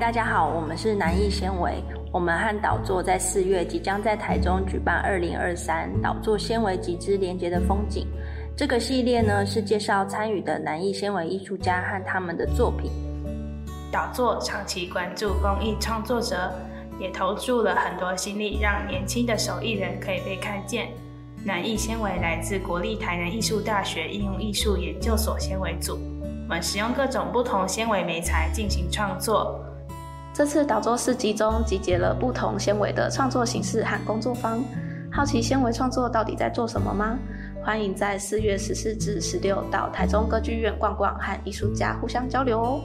大家好，我们是南艺纤维。我们和导座在四月即将在台中举办二零二三导座纤维集之连接的风景。这个系列呢是介绍参与的南艺纤维艺术家和他们的作品。导座长期关注公益创作者，也投注了很多心力，让年轻的手艺人可以被看见。南艺纤维来自国立台南艺术大学应用艺术研究所纤维组，我们使用各种不同纤维媒材进行创作。这次导作市集中集结了不同纤维的创作形式和工作坊。好奇纤维创作到底在做什么吗？欢迎在四月十四至十六到台中歌剧院逛逛，和艺术家互相交流哦。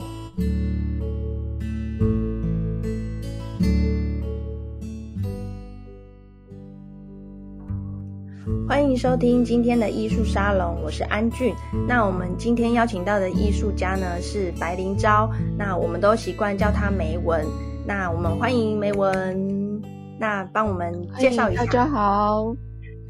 欢迎收听今天的艺术沙龙，我是安俊。那我们今天邀请到的艺术家呢是白灵昭，那我们都习惯叫她梅文。那我们欢迎梅文，那帮我们介绍一下。大家好，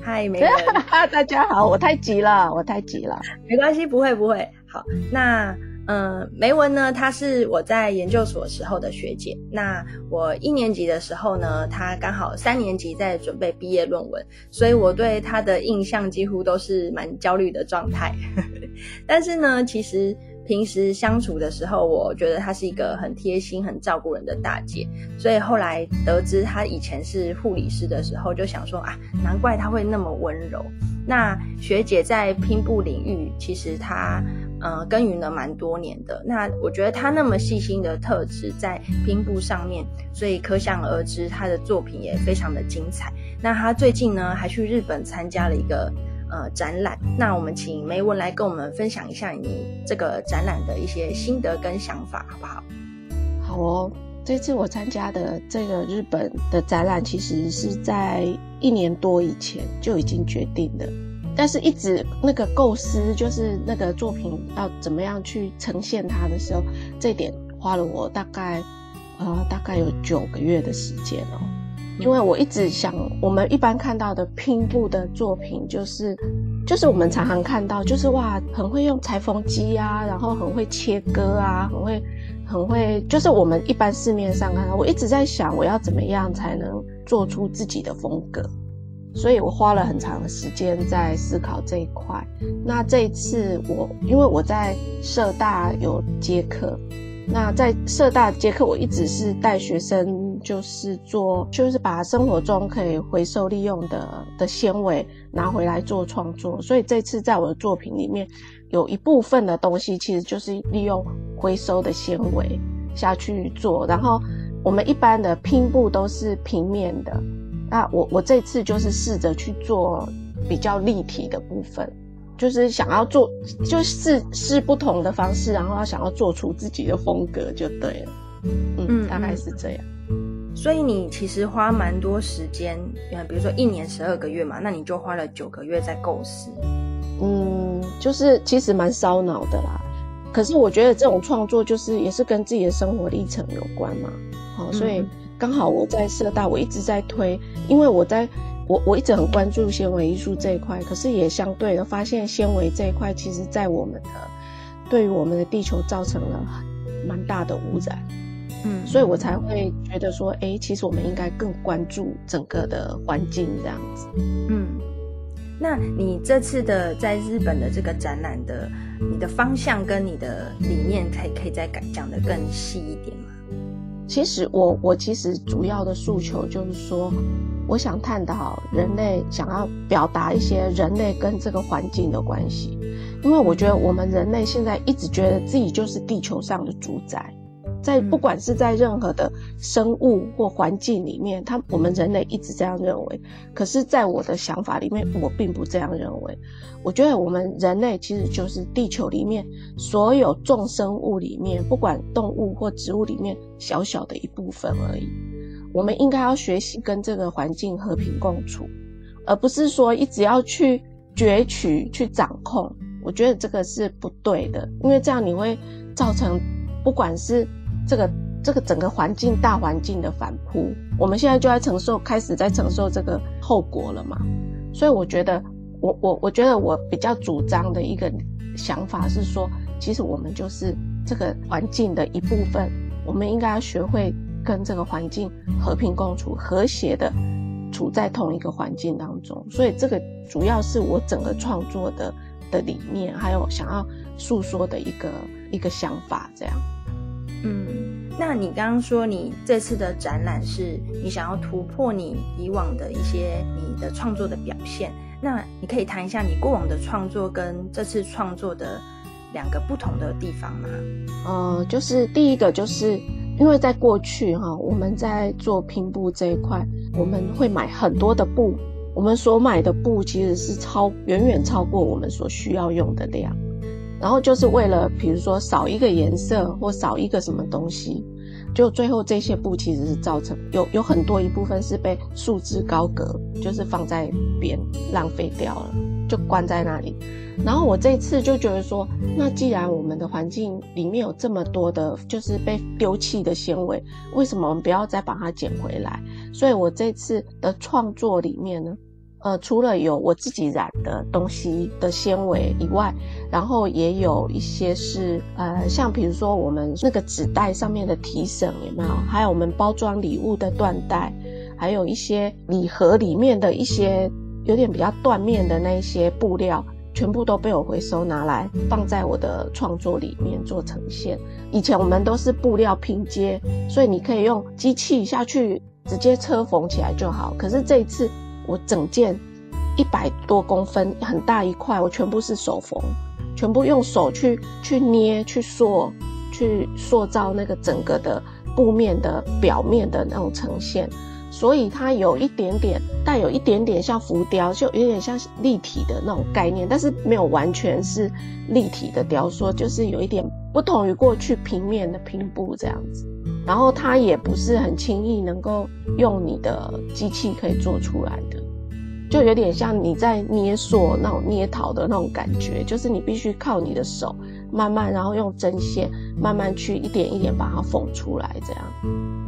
嗨梅文，大家好，我太急了，我太急了，没关系，不会不会。好，那。嗯，梅文呢，她是我在研究所时候的学姐。那我一年级的时候呢，她刚好三年级在准备毕业论文，所以我对她的印象几乎都是蛮焦虑的状态。但是呢，其实平时相处的时候，我觉得她是一个很贴心、很照顾人的大姐。所以后来得知她以前是护理师的时候，就想说啊，难怪她会那么温柔。那学姐在拼布领域，其实她。呃，耕耘了蛮多年的。那我觉得他那么细心的特质在拼布上面，所以可想而知他的作品也非常的精彩。那他最近呢，还去日本参加了一个呃展览。那我们请梅文来跟我们分享一下你这个展览的一些心得跟想法，好不好？好哦，这次我参加的这个日本的展览，其实是在一年多以前就已经决定的。但是，一直那个构思，就是那个作品要怎么样去呈现它的时候，这点花了我大概，呃，大概有九个月的时间哦。因为我一直想，我们一般看到的拼布的作品，就是，就是我们常常看到，就是哇，很会用裁缝机啊，然后很会切割啊，很会，很会，就是我们一般市面上看到。我一直在想，我要怎么样才能做出自己的风格。所以我花了很长的时间在思考这一块。那这一次我，因为我在社大有接课，那在社大接课，我一直是带学生，就是做，就是把生活中可以回收利用的的纤维拿回来做创作。所以这次在我的作品里面，有一部分的东西其实就是利用回收的纤维下去做。然后我们一般的拼布都是平面的。那我我这次就是试着去做比较立体的部分，就是想要做，就是试不同的方式，然后要想要做出自己的风格就对了，嗯，大概是这样。所以你其实花蛮多时间，比如说一年十二个月嘛，那你就花了九个月在构思。嗯，就是其实蛮烧脑的啦。可是我觉得这种创作就是也是跟自己的生活历程有关嘛，好，所以。刚好我在社大，我一直在推，因为我在我我一直很关注纤维艺术这一块，可是也相对的发现纤维这一块，其实在我们的对于我们的地球造成了蛮大的污染，嗯，所以我才会觉得说，哎，其实我们应该更关注整个的环境这样子，嗯，那你这次的在日本的这个展览的，你的方向跟你的理念，可以可以再讲讲的更细一点吗？其实我我其实主要的诉求就是说，我想探讨人类想要表达一些人类跟这个环境的关系，因为我觉得我们人类现在一直觉得自己就是地球上的主宰。在不管是在任何的生物或环境里面，他我们人类一直这样认为。可是，在我的想法里面，我并不这样认为。我觉得我们人类其实就是地球里面所有众生物里面，不管动物或植物里面小小的一部分而已。我们应该要学习跟这个环境和平共处，而不是说一直要去攫取、去掌控。我觉得这个是不对的，因为这样你会造成不管是这个这个整个环境大环境的反扑，我们现在就在承受，开始在承受这个后果了嘛？所以我觉得，我我我觉得我比较主张的一个想法是说，其实我们就是这个环境的一部分，我们应该要学会跟这个环境和平共处、和谐的处在同一个环境当中。所以这个主要是我整个创作的的理念，还有想要诉说的一个一个想法，这样。嗯，那你刚刚说你这次的展览是你想要突破你以往的一些你的创作的表现，那你可以谈一下你过往的创作跟这次创作的两个不同的地方吗？呃，就是第一个就是因为在过去哈，我们在做拼布这一块，我们会买很多的布，我们所买的布其实是超远远超过我们所需要用的量。然后就是为了，比如说少一个颜色或少一个什么东西，就最后这些布其实是造成有有很多一部分是被束之高阁，就是放在边浪费掉了，就关在那里。然后我这次就觉得说，那既然我们的环境里面有这么多的，就是被丢弃的纤维，为什么我们不要再把它捡回来？所以我这次的创作里面呢。呃，除了有我自己染的东西的纤维以外，然后也有一些是呃，像比如说我们那个纸袋上面的提绳有没有？还有我们包装礼物的缎带，还有一些礼盒里面的一些有点比较缎面的那些布料，全部都被我回收拿来放在我的创作里面做呈现。以前我们都是布料拼接，所以你可以用机器下去直接车缝起来就好。可是这一次。我整件一百多公分很大一块，我全部是手缝，全部用手去去捏、去塑、去塑造那个整个的布面的表面的那种呈现，所以它有一点点带有一点点像浮雕，就有点像立体的那种概念，但是没有完全是立体的雕塑，就是有一点不同于过去平面的拼布这样子。然后它也不是很轻易能够用你的机器可以做出来的，就有点像你在捏塑那种捏陶的那种感觉，就是你必须靠你的手慢慢，然后用针线慢慢去一点一点把它缝出来，这样。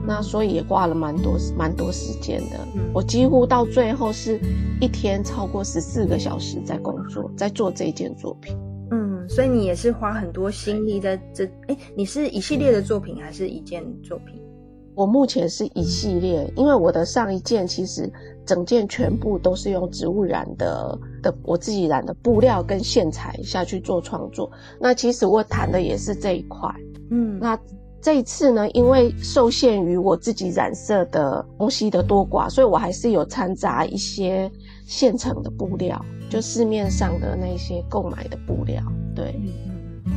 那所以也花了蛮多蛮多时间的，我几乎到最后是一天超过十四个小时在工作，在做这件作品。所以你也是花很多心力在这，哎，你是一系列的作品还是一件作品？我目前是一系列，因为我的上一件其实整件全部都是用植物染的的我自己染的布料跟线材下去做创作。那其实我谈的也是这一块，嗯，那这一次呢，因为受限于我自己染色的东西的多寡，所以我还是有掺杂一些现成的布料，就市面上的那些购买的布料。对，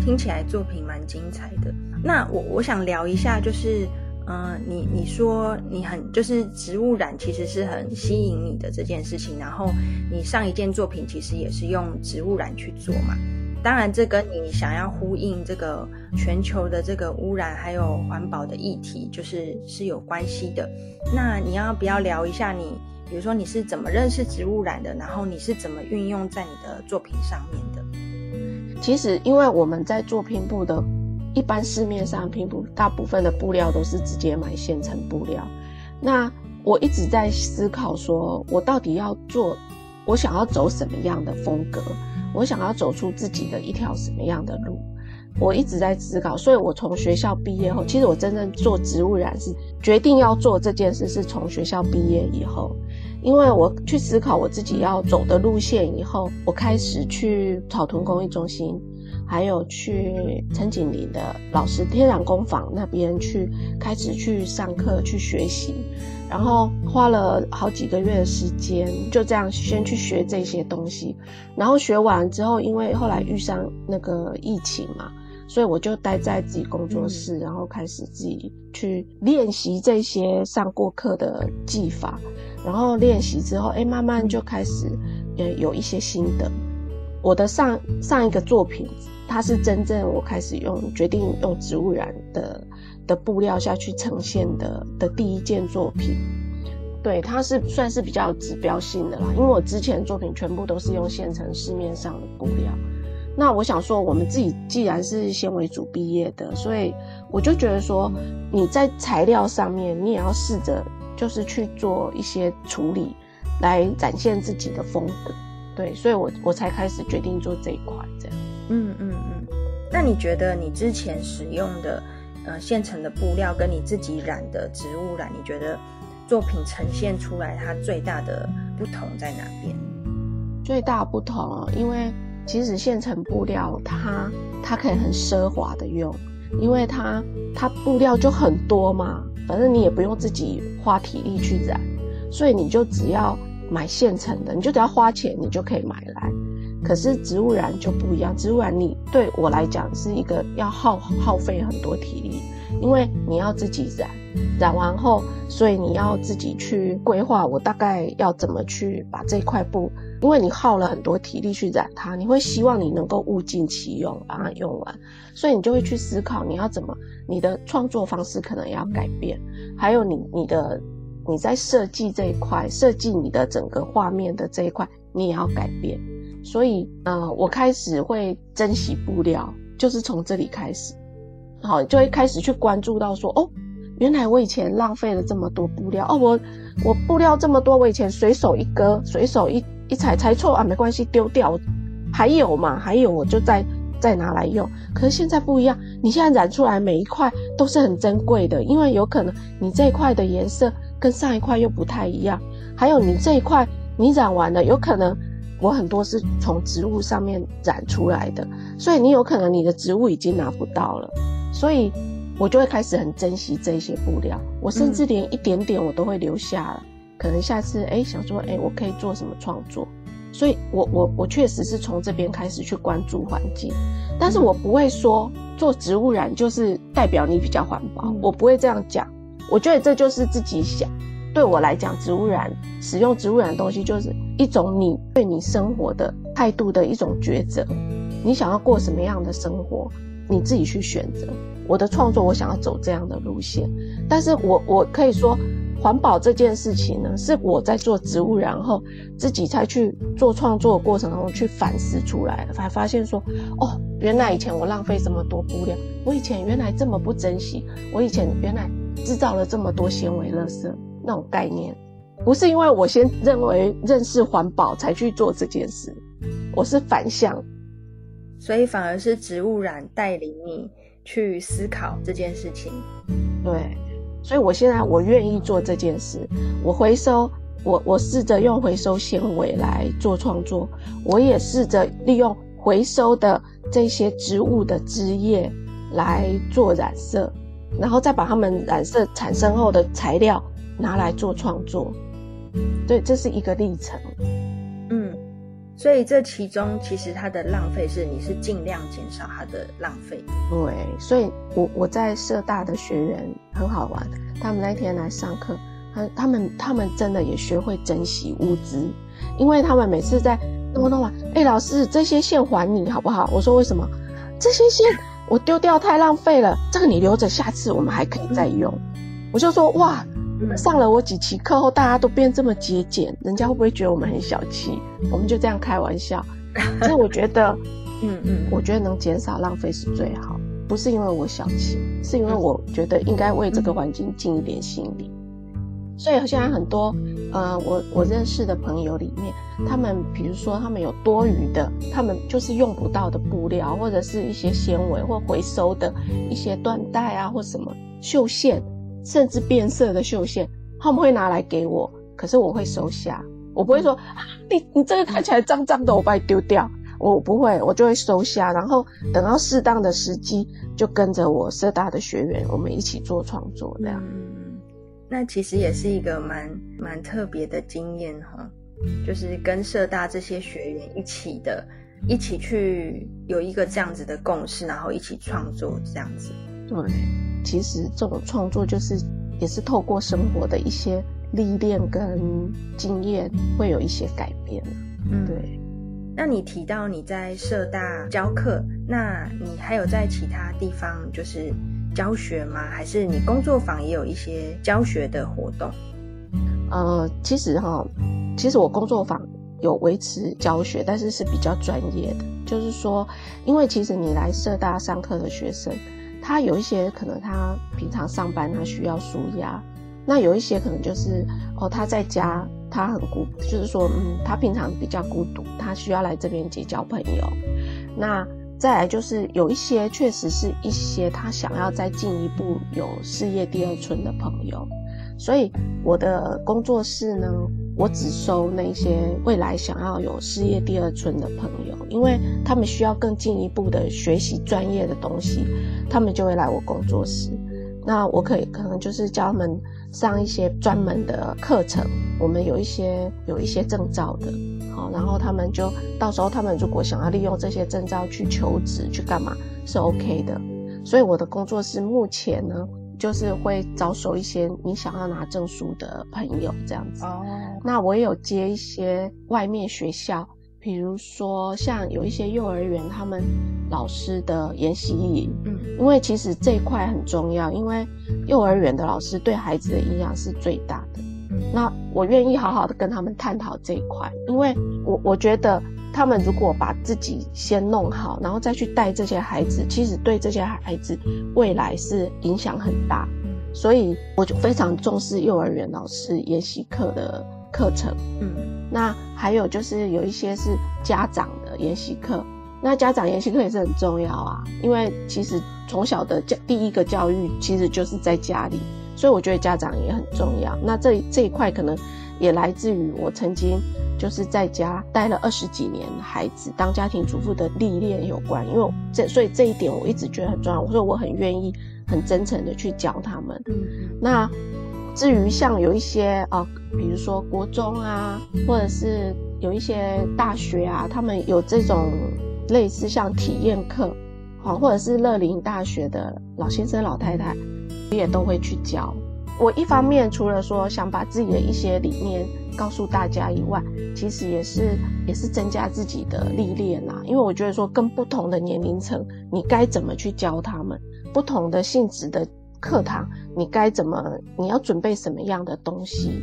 听起来作品蛮精彩的。那我我想聊一下，就是，嗯，你你说你很就是植物染其实是很吸引你的这件事情，然后你上一件作品其实也是用植物染去做嘛。当然，这跟你想要呼应这个全球的这个污染还有环保的议题，就是是有关系的。那你要不要聊一下你，比如说你是怎么认识植物染的，然后你是怎么运用在你的作品上面的？其实，因为我们在做拼布的，一般市面上拼布大部分的布料都是直接买现成布料。那我一直在思考，说我到底要做，我想要走什么样的风格，我想要走出自己的一条什么样的路。我一直在思考，所以我从学校毕业后，其实我真正做植物染是决定要做这件事，是从学校毕业以后。因为我去思考我自己要走的路线以后，我开始去草屯工艺中心，还有去陈景林的老师天然工坊那边去开始去上课去学习，然后花了好几个月的时间，就这样先去学这些东西，然后学完之后，因为后来遇上那个疫情嘛，所以我就待在自己工作室，然后开始自己去练习这些上过课的技法。然后练习之后，哎，慢慢就开始，呃，有一些心得。我的上上一个作品，它是真正我开始用决定用植物染的的布料下去呈现的的第一件作品。对，它是算是比较指标性的啦，因为我之前作品全部都是用现成市面上的布料。那我想说，我们自己既然是纤维组毕业的，所以我就觉得说，你在材料上面，你也要试着。就是去做一些处理，来展现自己的风格，对，所以我我才开始决定做这一块，这样。嗯嗯嗯。那你觉得你之前使用的呃现成的布料跟你自己染的植物染，你觉得作品呈现出来它最大的不同在哪边？最大不同哦，因为其实现成布料它它可以很奢华的用，因为它它布料就很多嘛，反正你也不用自己花体力去染，所以你就只要买现成的，你就只要花钱，你就可以买来。可是植物染就不一样，植物染你对我来讲是一个要耗耗费很多体力，因为你要自己染，染完后，所以你要自己去规划，我大概要怎么去把这块布。因为你耗了很多体力去染它，你会希望你能够物尽其用，把它用完，所以你就会去思考你要怎么，你的创作方式可能要改变，还有你你的你在设计这一块，设计你的整个画面的这一块，你也要改变。所以，呃，我开始会珍惜布料，就是从这里开始，好，就会开始去关注到说，哦，原来我以前浪费了这么多布料，哦，我我布料这么多，我以前随手一割，随手一。一踩踩错啊，没关系，丢掉。还有嘛，还有我就再再拿来用。可是现在不一样，你现在染出来每一块都是很珍贵的，因为有可能你这一块的颜色跟上一块又不太一样。还有你这一块你染完了，有可能我很多是从植物上面染出来的，所以你有可能你的植物已经拿不到了。所以我就会开始很珍惜这些布料，我甚至连一点点我都会留下了。可能下次哎想说哎我可以做什么创作，所以我我我确实是从这边开始去关注环境，但是我不会说做植物染就是代表你比较环保，我不会这样讲。我觉得这就是自己想，对我来讲，植物染使用植物染的东西就是一种你对你生活的态度的一种抉择，你想要过什么样的生活，你自己去选择。我的创作我想要走这样的路线，但是我我可以说。环保这件事情呢，是我在做植物，然后自己才去做创作的过程中去反思出来的，才发现说，哦，原来以前我浪费这么多布料，我以前原来这么不珍惜，我以前原来制造了这么多纤维垃圾那种概念，不是因为我先认为认识环保才去做这件事，我是反向，所以反而是植物染带领你去思考这件事情，对。所以，我现在我愿意做这件事。我回收，我我试着用回收纤维来做创作。我也试着利用回收的这些植物的枝叶来做染色，然后再把它们染色产生后的材料拿来做创作。对，这是一个历程。所以这其中其实它的浪费是你是尽量减少它的浪费。对，所以我我在社大的学员很好玩，他们那天来上课，他他们他们真的也学会珍惜物资，因为他们每次在弄弄完，哎，老师这些线还你好不好？我说为什么？这些线我丢掉太浪费了，这个你留着，下次我们还可以再用。我就说哇。上了我几期课后，大家都变这么节俭，人家会不会觉得我们很小气？我们就这样开玩笑。所以我觉得，嗯嗯，我觉得能减少浪费是最好，不是因为我小气，是因为我觉得应该为这个环境尽一点心力。所以现在很多，呃，我我认识的朋友里面，他们比如说他们有多余的，他们就是用不到的布料，或者是一些纤维或回收的一些缎带啊，或什么绣线。甚至变色的绣线，他们会拿来给我，可是我会收下，我不会说啊你你这个看起来脏脏的，我把你丢掉，我不会，我就会收下，然后等到适当的时机，就跟着我社大的学员，我们一起做创作这样。那其实也是一个蛮蛮特别的经验哈，就是跟社大这些学员一起的，一起去有一个这样子的共识，然后一起创作这样子。对。其实这种创作就是也是透过生活的一些历练跟经验，会有一些改变。嗯，对。那你提到你在社大教课，那你还有在其他地方就是教学吗？还是你工作坊也有一些教学的活动？呃，其实哈，其实我工作坊有维持教学，但是是比较专业的。就是说，因为其实你来社大上课的学生。他有一些可能，他平常上班他需要舒压，那有一些可能就是哦，他在家他很孤，就是说，嗯，他平常比较孤独，他需要来这边结交朋友。那再来就是有一些确实是一些他想要再进一步有事业第二春的朋友，所以我的工作室呢，我只收那些未来想要有事业第二春的朋友，因为他们需要更进一步的学习专业的东西，他们就会来我工作室。那我可以可能就是教他们上一些专门的课程，我们有一些有一些证照的，好，然后他们就到时候他们如果想要利用这些证照去求职去干嘛是 OK 的，所以我的工作室目前呢就是会招收一些你想要拿证书的朋友这样子。哦，那我也有接一些外面学校。比如说，像有一些幼儿园，他们老师的研习营，嗯，因为其实这一块很重要，因为幼儿园的老师对孩子的影响是最大的。那我愿意好好的跟他们探讨这一块，因为我我觉得他们如果把自己先弄好，然后再去带这些孩子，其实对这些孩子未来是影响很大。所以我就非常重视幼儿园老师研习课的课程，嗯。那还有就是有一些是家长的研习课，那家长研习课也是很重要啊，因为其实从小的教第一个教育其实就是在家里，所以我觉得家长也很重要。那这这一块可能也来自于我曾经就是在家待了二十几年，孩子当家庭主妇的历练有关，因为这所以这一点我一直觉得很重要，所以我很愿意很真诚的去教他们。那。至于像有一些啊，比如说国中啊，或者是有一些大学啊，他们有这种类似像体验课，好，或者是乐林大学的老先生、老太太，也都会去教。我一方面除了说想把自己的一些理念告诉大家以外，其实也是也是增加自己的历练呐。因为我觉得说跟不同的年龄层，你该怎么去教他们，不同的性质的。课堂，你该怎么？你要准备什么样的东西？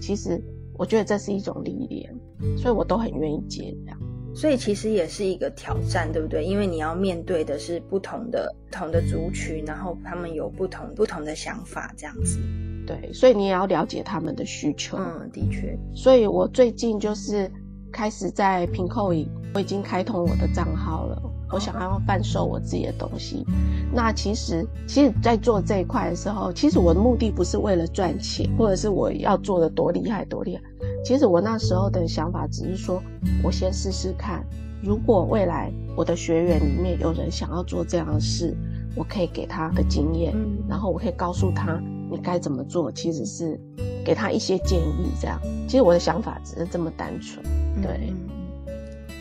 其实我觉得这是一种历练，所以我都很愿意接这样。所以其实也是一个挑战，对不对？因为你要面对的是不同的、不同的族群，然后他们有不同不同的想法，这样子。对，所以你也要了解他们的需求。嗯，的确。所以我最近就是开始在平扣影，我已经开通我的账号了。我想要贩售我自己的东西，那其实，其实，在做这一块的时候，其实我的目的不是为了赚钱，或者是我要做的多厉害多厉害。其实我那时候的想法只是说，我先试试看，如果未来我的学员里面有人想要做这样的事，我可以给他的经验，然后我可以告诉他你该怎么做，其实是给他一些建议。这样，其实我的想法只是这么单纯。对，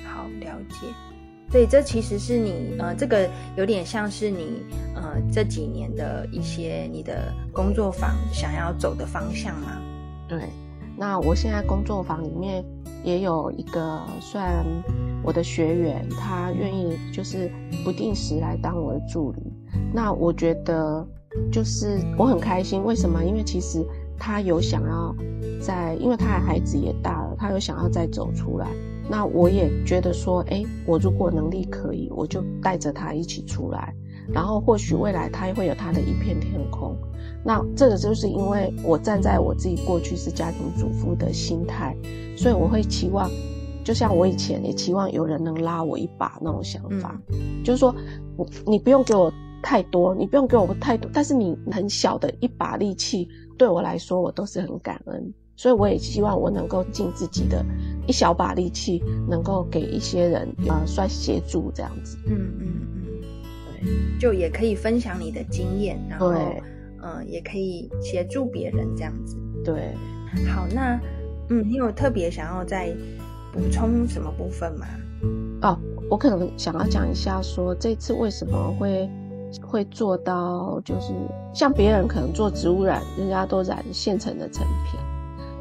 好了解。对，这其实是你呃，这个有点像是你呃这几年的一些你的工作坊想要走的方向吗？对，那我现在工作坊里面也有一个算我的学员，他愿意就是不定时来当我的助理。那我觉得就是我很开心，为什么？因为其实他有想要在，因为他的孩子也大了，他有想要再走出来。那我也觉得说，哎，我如果能力可以，我就带着他一起出来，然后或许未来他也会有他的一片天空。那这个就是因为我站在我自己过去是家庭主妇的心态，所以我会期望，就像我以前也期望有人能拉我一把那种想法，就是说，你你不用给我太多，你不用给我太多，但是你很小的一把力气，对我来说我都是很感恩。所以我也希望我能够尽自己的一小把力气，能够给一些人呃算协助这样子。嗯嗯嗯，对，就也可以分享你的经验，然后嗯也可以协助别人这样子。对，好，那嗯你有特别想要再补充什么部分吗？哦，我可能想要讲一下，说这次为什么会会做到，就是像别人可能做植物染，人家都染现成的成品。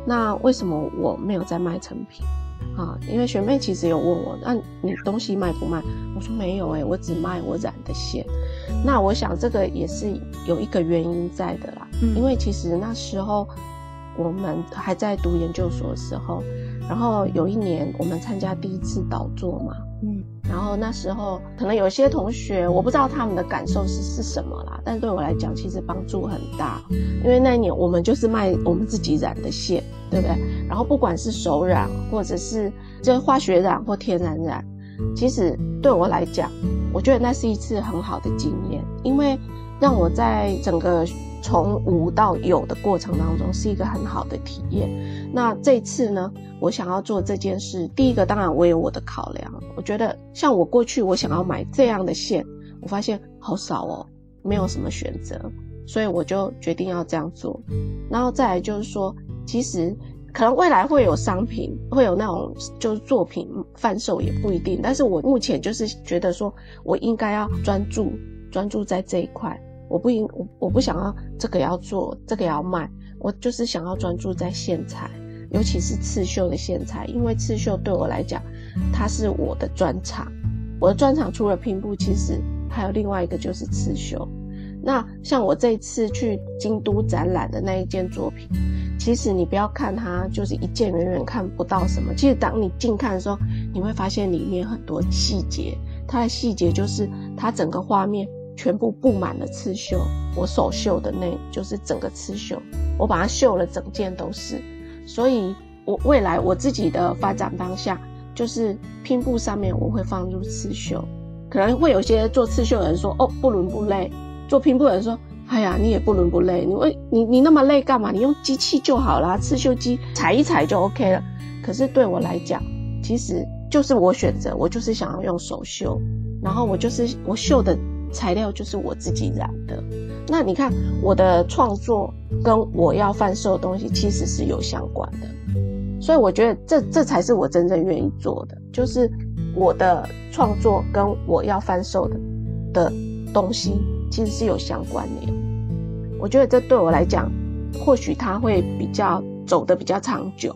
那为什么我没有在卖成品啊？因为学妹其实有问我，那你东西卖不卖？我说没有哎，我只卖我染的线。那我想这个也是有一个原因在的啦，因为其实那时候我们还在读研究所的时候，然后有一年我们参加第一次导座嘛，嗯。然后那时候可能有些同学，我不知道他们的感受是是什么啦，但对我来讲，其实帮助很大。因为那一年我们就是卖我们自己染的线，对不对？然后不管是手染或者是这化学染或天然染，其实对我来讲，我觉得那是一次很好的经验，因为让我在整个从无到有的过程当中是一个很好的体验。那这次呢，我想要做这件事，第一个当然我有我的考量，我觉得像我过去我想要买这样的线，我发现好少哦，没有什么选择，所以我就决定要这样做。然后再来就是说，其实。可能未来会有商品，会有那种就是作品贩售也不一定。但是我目前就是觉得说，我应该要专注专注在这一块。我不应我我不想要这个要做，这个要卖。我就是想要专注在线材，尤其是刺绣的线材，因为刺绣对我来讲，它是我的专长。我的专长除了拼布，其实还有另外一个就是刺绣。那像我这次去京都展览的那一件作品。其实你不要看它，就是一件远远看不到什么。其实当你近看的时候，你会发现里面很多细节。它的细节就是它整个画面全部布满了刺绣。我手绣的那，就是整个刺绣，我把它绣了整件都是。所以，我未来我自己的发展方向就是拼布上面我会放入刺绣。可能会有些做刺绣的人说：“哦，不伦不类。”做拼布的人说。哎呀，你也不伦不类，你为你你那么累干嘛？你用机器就好啦，刺绣机踩一踩就 OK 了。可是对我来讲，其实就是我选择，我就是想要用手绣，然后我就是我绣的材料就是我自己染的。那你看我的创作跟我要贩售的东西其实是有相关的，所以我觉得这这才是我真正愿意做的，就是我的创作跟我要贩售的的东西其实是有相关联。我觉得这对我来讲，或许它会比较走的比较长久。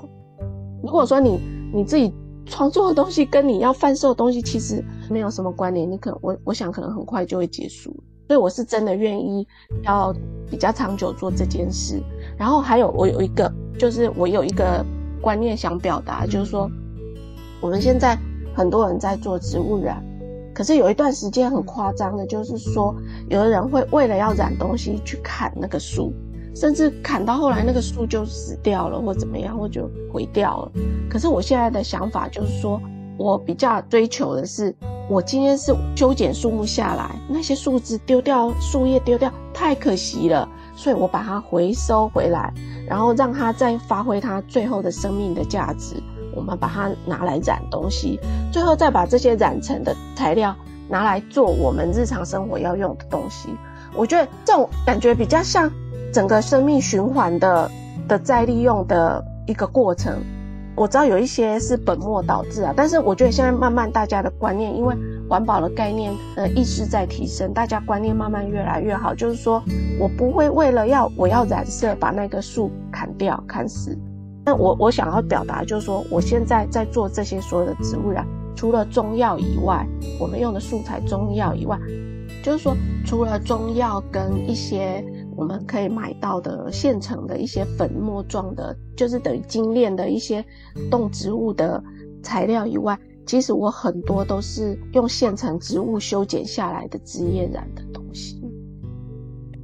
如果说你你自己创作的东西跟你要贩售的东西其实没有什么关联，你可能我我想可能很快就会结束。所以我是真的愿意要比较长久做这件事。然后还有我有一个，就是我有一个观念想表达，就是说我们现在很多人在做植物染。可是有一段时间很夸张的，就是说，有的人会为了要染东西去砍那个树，甚至砍到后来那个树就死掉了，或怎么样，或就毁掉了。可是我现在的想法就是说，我比较追求的是，我今天是修剪树木下来，那些树枝丢掉，树叶丢掉太可惜了，所以我把它回收回来，然后让它再发挥它最后的生命的价值。我们把它拿来染东西，最后再把这些染成的材料拿来做我们日常生活要用的东西。我觉得这种感觉比较像整个生命循环的的再利用的一个过程。我知道有一些是本末倒置啊，但是我觉得现在慢慢大家的观念，因为环保的概念呃意识在提升，大家观念慢慢越来越好。就是说我不会为了要我要染色把那个树砍掉砍死。那我我想要表达就是说，我现在在做这些所有的植物染，除了中药以外，我们用的素材中药以外，就是说除了中药跟一些我们可以买到的现成的一些粉末状的，就是等于精炼的一些动植物的材料以外，其实我很多都是用现成植物修剪下来的枝叶染的东西。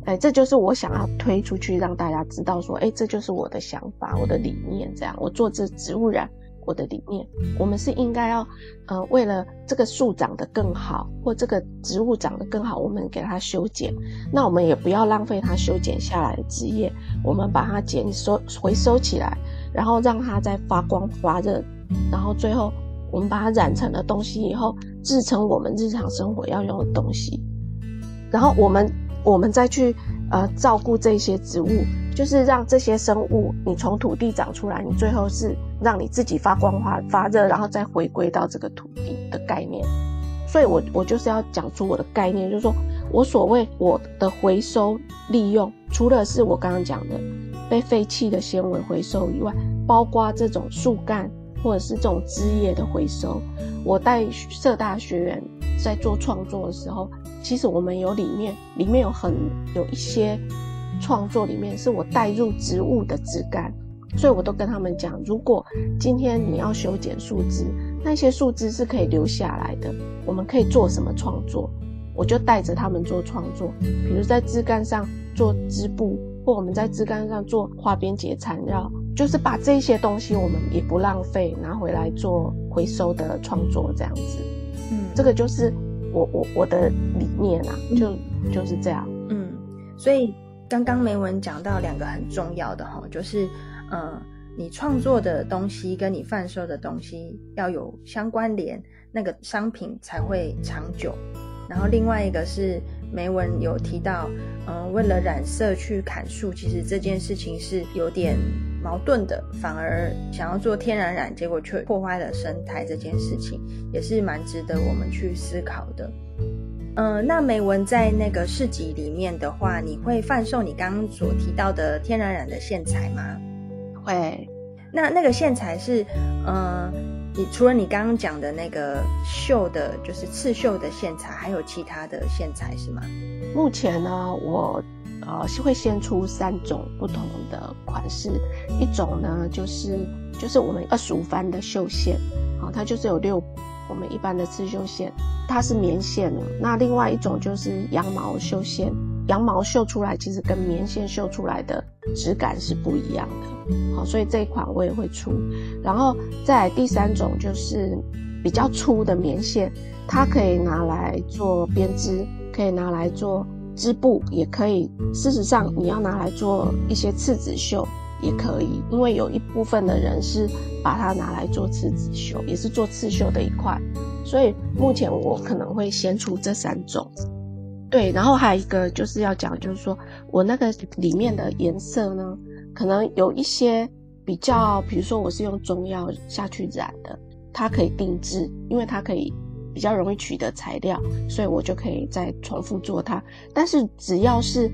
哎，这就是我想要推出去，让大家知道说，哎，这就是我的想法，我的理念。这样，我做这植物染，我的理念，我们是应该要，呃，为了这个树长得更好，或这个植物长得更好，我们给它修剪。那我们也不要浪费它修剪下来的枝叶，我们把它剪收回收起来，然后让它再发光发热，然后最后我们把它染成了东西以后，制成我们日常生活要用的东西，然后我们。我们再去呃照顾这些植物，就是让这些生物，你从土地长出来，你最后是让你自己发光发发热，然后再回归到这个土地的概念。所以，我我就是要讲出我的概念，就是说我所谓我的回收利用，除了是我刚刚讲的被废弃的纤维回收以外，包括这种树干或者是这种枝叶的回收。我带社大学员在做创作的时候。其实我们有里面，里面有很有一些创作里面是我带入植物的枝干，所以我都跟他们讲，如果今天你要修剪树枝，那些树枝是可以留下来的，我们可以做什么创作？我就带着他们做创作，比如在枝干上做织布，或我们在枝干上做花边结缠绕，就是把这些东西我们也不浪费，拿回来做回收的创作这样子。嗯，这个就是。我我我的理念啊，就就是这样。嗯，所以刚刚梅文讲到两个很重要的哈，就是嗯，你创作的东西跟你贩售的东西要有相关联，那个商品才会长久。然后另外一个是梅文有提到，嗯，为了染色去砍树，其实这件事情是有点矛盾的，反而想要做天然染，结果却破坏了生态，这件事情也是蛮值得我们去思考的。嗯，那美文在那个市集里面的话，你会贩售你刚刚所提到的天然染的线材吗？会。那那个线材是，嗯。你除了你刚刚讲的那个绣的，就是刺绣的线材，还有其他的线材是吗？目前呢，我呃会先出三种不同的款式，一种呢就是就是我们二十五番的绣线，啊，它就是有六我们一般的刺绣线，它是棉线的。那另外一种就是羊毛绣线。羊毛绣出来其实跟棉线绣出来的质感是不一样的，好，所以这一款我也会出。然后再第三种就是比较粗的棉线，它可以拿来做编织，可以拿来做织布，也可以。事实上，你要拿来做一些刺子绣也可以，因为有一部分的人是把它拿来做刺子绣，也是做刺绣的一块。所以目前我可能会先出这三种。对，然后还有一个就是要讲，就是说我那个里面的颜色呢，可能有一些比较，比如说我是用中药下去染的，它可以定制，因为它可以比较容易取得材料，所以我就可以再重复做它。但是只要是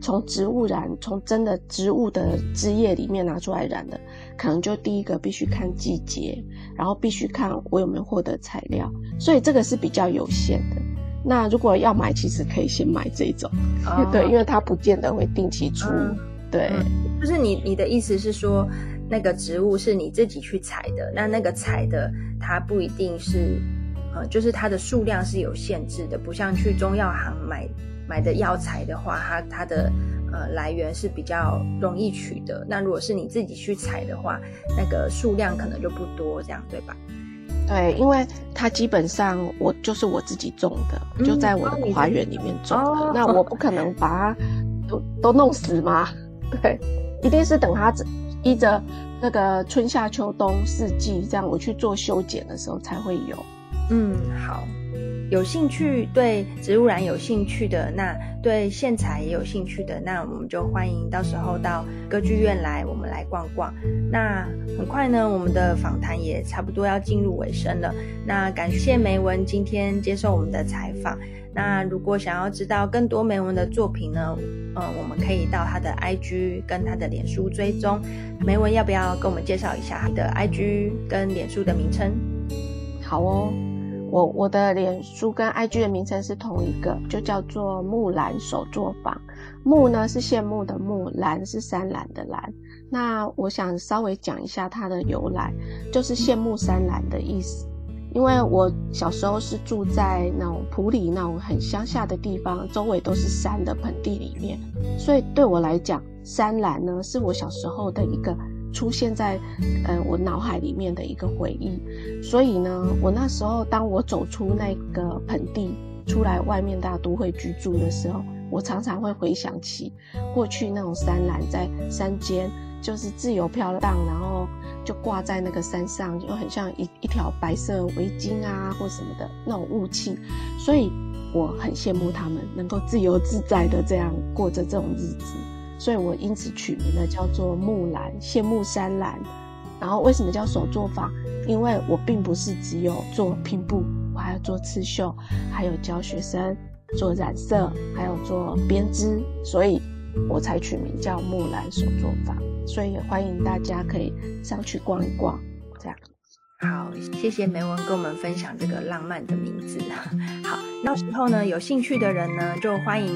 从植物染，从真的植物的枝叶里面拿出来染的，可能就第一个必须看季节，然后必须看我有没有获得材料，所以这个是比较有限的。那如果要买，其实可以先买这种，对，因为它不见得会定期出。对，就是你你的意思是说，那个植物是你自己去采的，那那个采的它不一定是，呃，就是它的数量是有限制的，不像去中药行买买的药材的话，它它的呃来源是比较容易取得。那如果是你自己去采的话，那个数量可能就不多，这样对吧？对，因为它基本上我就是我自己种的，就在我的花园里面种的。那我不可能把它都都弄死嘛？对，一定是等它依着那个春夏秋冬四季这样，我去做修剪的时候才会有。嗯，好。有兴趣对植物染有兴趣的，那对线材也有兴趣的，那我们就欢迎到时候到歌剧院来，我们来逛逛。那很快呢，我们的访谈也差不多要进入尾声了。那感谢梅文今天接受我们的采访。那如果想要知道更多梅文的作品呢，嗯，我们可以到他的 IG 跟他的脸书追踪。梅文要不要跟我们介绍一下你的 IG 跟脸书的名称？好哦。我我的脸书跟 IG 的名称是同一个，就叫做木兰手作坊。木呢是羡慕的木，兰是山兰的兰。那我想稍微讲一下它的由来，就是羡慕山兰的意思。因为我小时候是住在那种普里那种很乡下的地方，周围都是山的盆地里面，所以对我来讲，山兰呢是我小时候的一个。出现在，呃，我脑海里面的一个回忆。所以呢，我那时候当我走出那个盆地，出来外面大都会居住的时候，我常常会回想起过去那种山岚在山间，就是自由飘荡，然后就挂在那个山上，就很像一一条白色围巾啊，或什么的那种雾气。所以我很羡慕他们能够自由自在的这样过着这种日子。所以我因此取名了叫做木兰，羡慕山兰。然后为什么叫手作坊？因为我并不是只有做拼布，我还要做刺绣，还有教学生做染色，还有做编织，所以我才取名叫木兰手作坊。所以也欢迎大家可以上去逛一逛，这样。好，谢谢梅文跟我们分享这个浪漫的名字。好，到时候呢，有兴趣的人呢，就欢迎，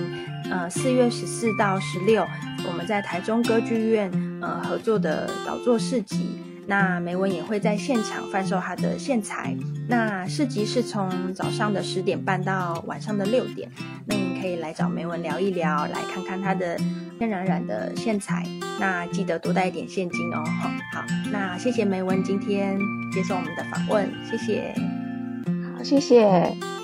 呃，四月十四到十六，我们在台中歌剧院呃合作的导作市集。那梅文也会在现场贩售他的线材。那市集是从早上的十点半到晚上的六点。那你可以来找梅文聊一聊，来看看他的天然染的线材。那记得多带一点现金哦。好，那谢谢梅文今天接受我们的访问，谢谢。好，谢谢。